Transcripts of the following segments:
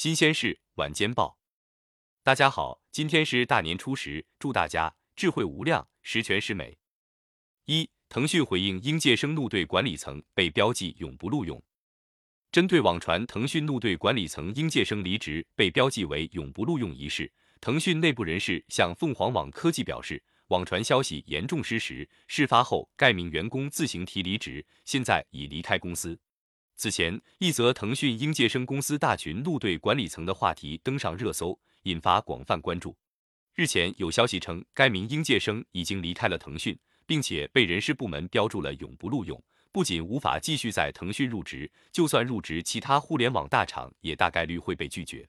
新鲜事晚间报，大家好，今天是大年初十，祝大家智慧无量，十全十美。一，腾讯回应应届生怒对管理层被标记永不录用。针对网传腾讯怒对管理层应届生离职被标记为永不录用一事，腾讯内部人士向凤凰网科技表示，网传消息严重失实，事发后该名员工自行提离职，现在已离开公司。此前，一则腾讯应届生公司大群怒对管理层的话题登上热搜，引发广泛关注。日前有消息称，该名应届生已经离开了腾讯，并且被人事部门标注了永不录用，不仅无法继续在腾讯入职，就算入职其他互联网大厂，也大概率会被拒绝。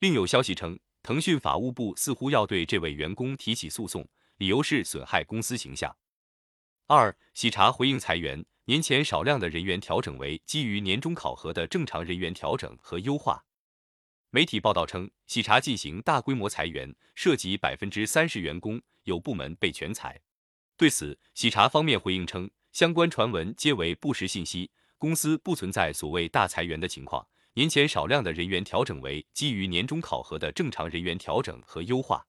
另有消息称，腾讯法务部似乎要对这位员工提起诉讼，理由是损害公司形象。二，喜茶回应裁员。年前少量的人员调整为基于年终考核的正常人员调整和优化。媒体报道称，喜茶进行大规模裁员，涉及百分之三十员工，有部门被全裁。对此，喜茶方面回应称，相关传闻皆为不实信息，公司不存在所谓大裁员的情况。年前少量的人员调整为基于年终考核的正常人员调整和优化。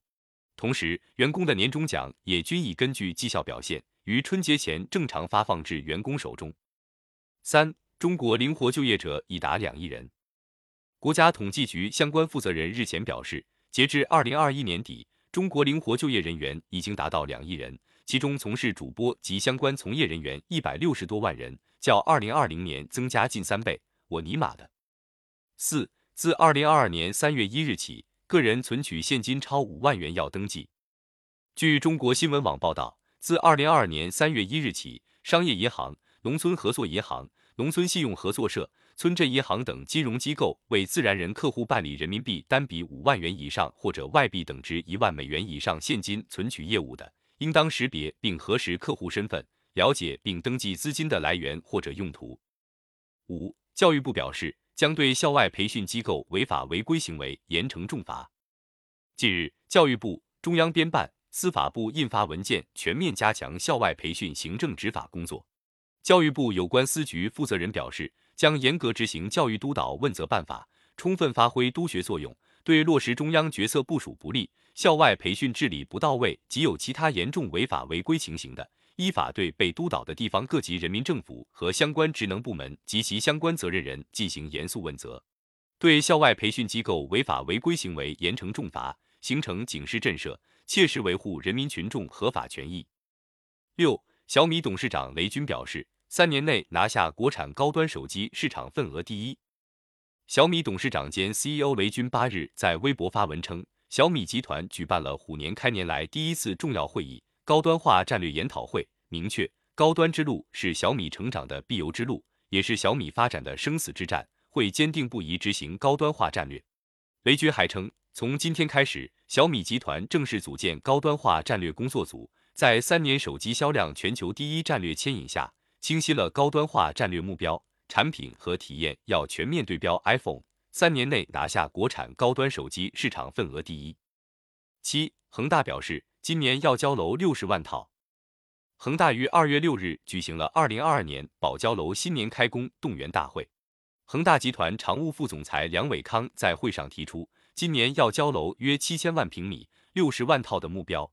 同时，员工的年终奖也均已根据绩效表现。于春节前正常发放至员工手中。三，中国灵活就业者已达两亿人。国家统计局相关负责人日前表示，截至二零二一年底，中国灵活就业人员已经达到两亿人，其中从事主播及相关从业人员一百六十多万人，较二零二零年增加近三倍。我尼玛的！四，自二零二二年三月一日起，个人存取现金超五万元要登记。据中国新闻网报道。自二零二二年三月一日起，商业银行、农村合作银行、农村信用合作社、村镇银行等金融机构为自然人客户办理人民币单笔五万元以上或者外币等值一万美元以上现金存取业务的，应当识别并核实客户身份，了解并登记资金的来源或者用途。五、教育部表示，将对校外培训机构违法违规行为严惩重罚。近日，教育部、中央编办。司法部印发文件，全面加强校外培训行政执法工作。教育部有关司局负责人表示，将严格执行教育督导问责办法，充分发挥督学作用，对落实中央决策部署不力、校外培训治理不到位及有其他严重违法违规情形的，依法对被督导的地方各级人民政府和相关职能部门及其相关责任人进行严肃问责，对校外培训机构违法违规行为严惩重罚，形成警示震慑。切实维护人民群众合法权益。六，小米董事长雷军表示，三年内拿下国产高端手机市场份额第一。小米董事长兼 CEO 雷军八日在微博发文称，小米集团举办了虎年开年来第一次重要会议——高端化战略研讨会，明确高端之路是小米成长的必由之路，也是小米发展的生死之战，会坚定不移执行高端化战略。雷军还称。从今天开始，小米集团正式组建高端化战略工作组，在三年手机销量全球第一战略牵引下，清晰了高端化战略目标，产品和体验要全面对标 iPhone，三年内拿下国产高端手机市场份额第一。七，恒大表示，今年要交楼六十万套。恒大于二月六日举行了二零二二年保交楼新年开工动员大会，恒大集团常务副总裁梁伟康在会上提出。今年要交楼约七千万平米，六十万套的目标，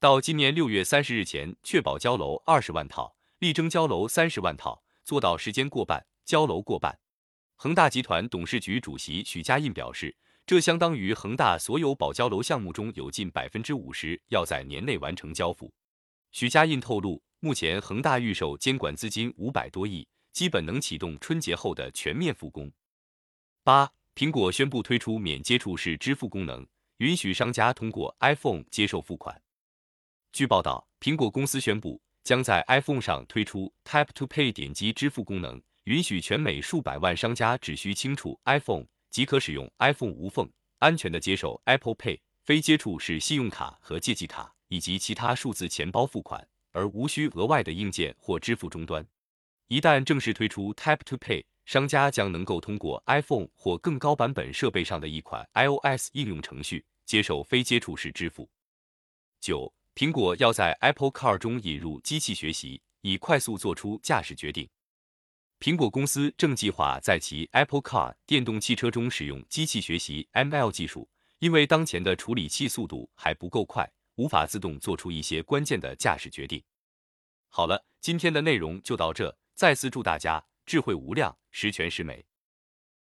到今年六月三十日前确保交楼二十万套，力争交楼三十万套，做到时间过半，交楼过半。恒大集团董事局主席许家印表示，这相当于恒大所有保交楼项目中有近百分之五十要在年内完成交付。许家印透露，目前恒大预售监管资金五百多亿，基本能启动春节后的全面复工。八。苹果宣布推出免接触式支付功能，允许商家通过 iPhone 接受付款。据报道，苹果公司宣布将在 iPhone 上推出 Tap to Pay 点击支付功能，允许全美数百万商家只需清楚 iPhone 即可使用 iPhone 无缝、安全的接受 Apple Pay 非接触式信用卡和借记卡以及其他数字钱包付款，而无需额外的硬件或支付终端。一旦正式推出 Tap to Pay，商家将能够通过 iPhone 或更高版本设备上的一款 iOS 应用程序接受非接触式支付。九，苹果要在 Apple Car 中引入机器学习，以快速做出驾驶决定。苹果公司正计划在其 Apple Car 电动汽车中使用机器学习 ML 技术，因为当前的处理器速度还不够快，无法自动做出一些关键的驾驶决定。好了，今天的内容就到这，再次祝大家智慧无量，十全十美。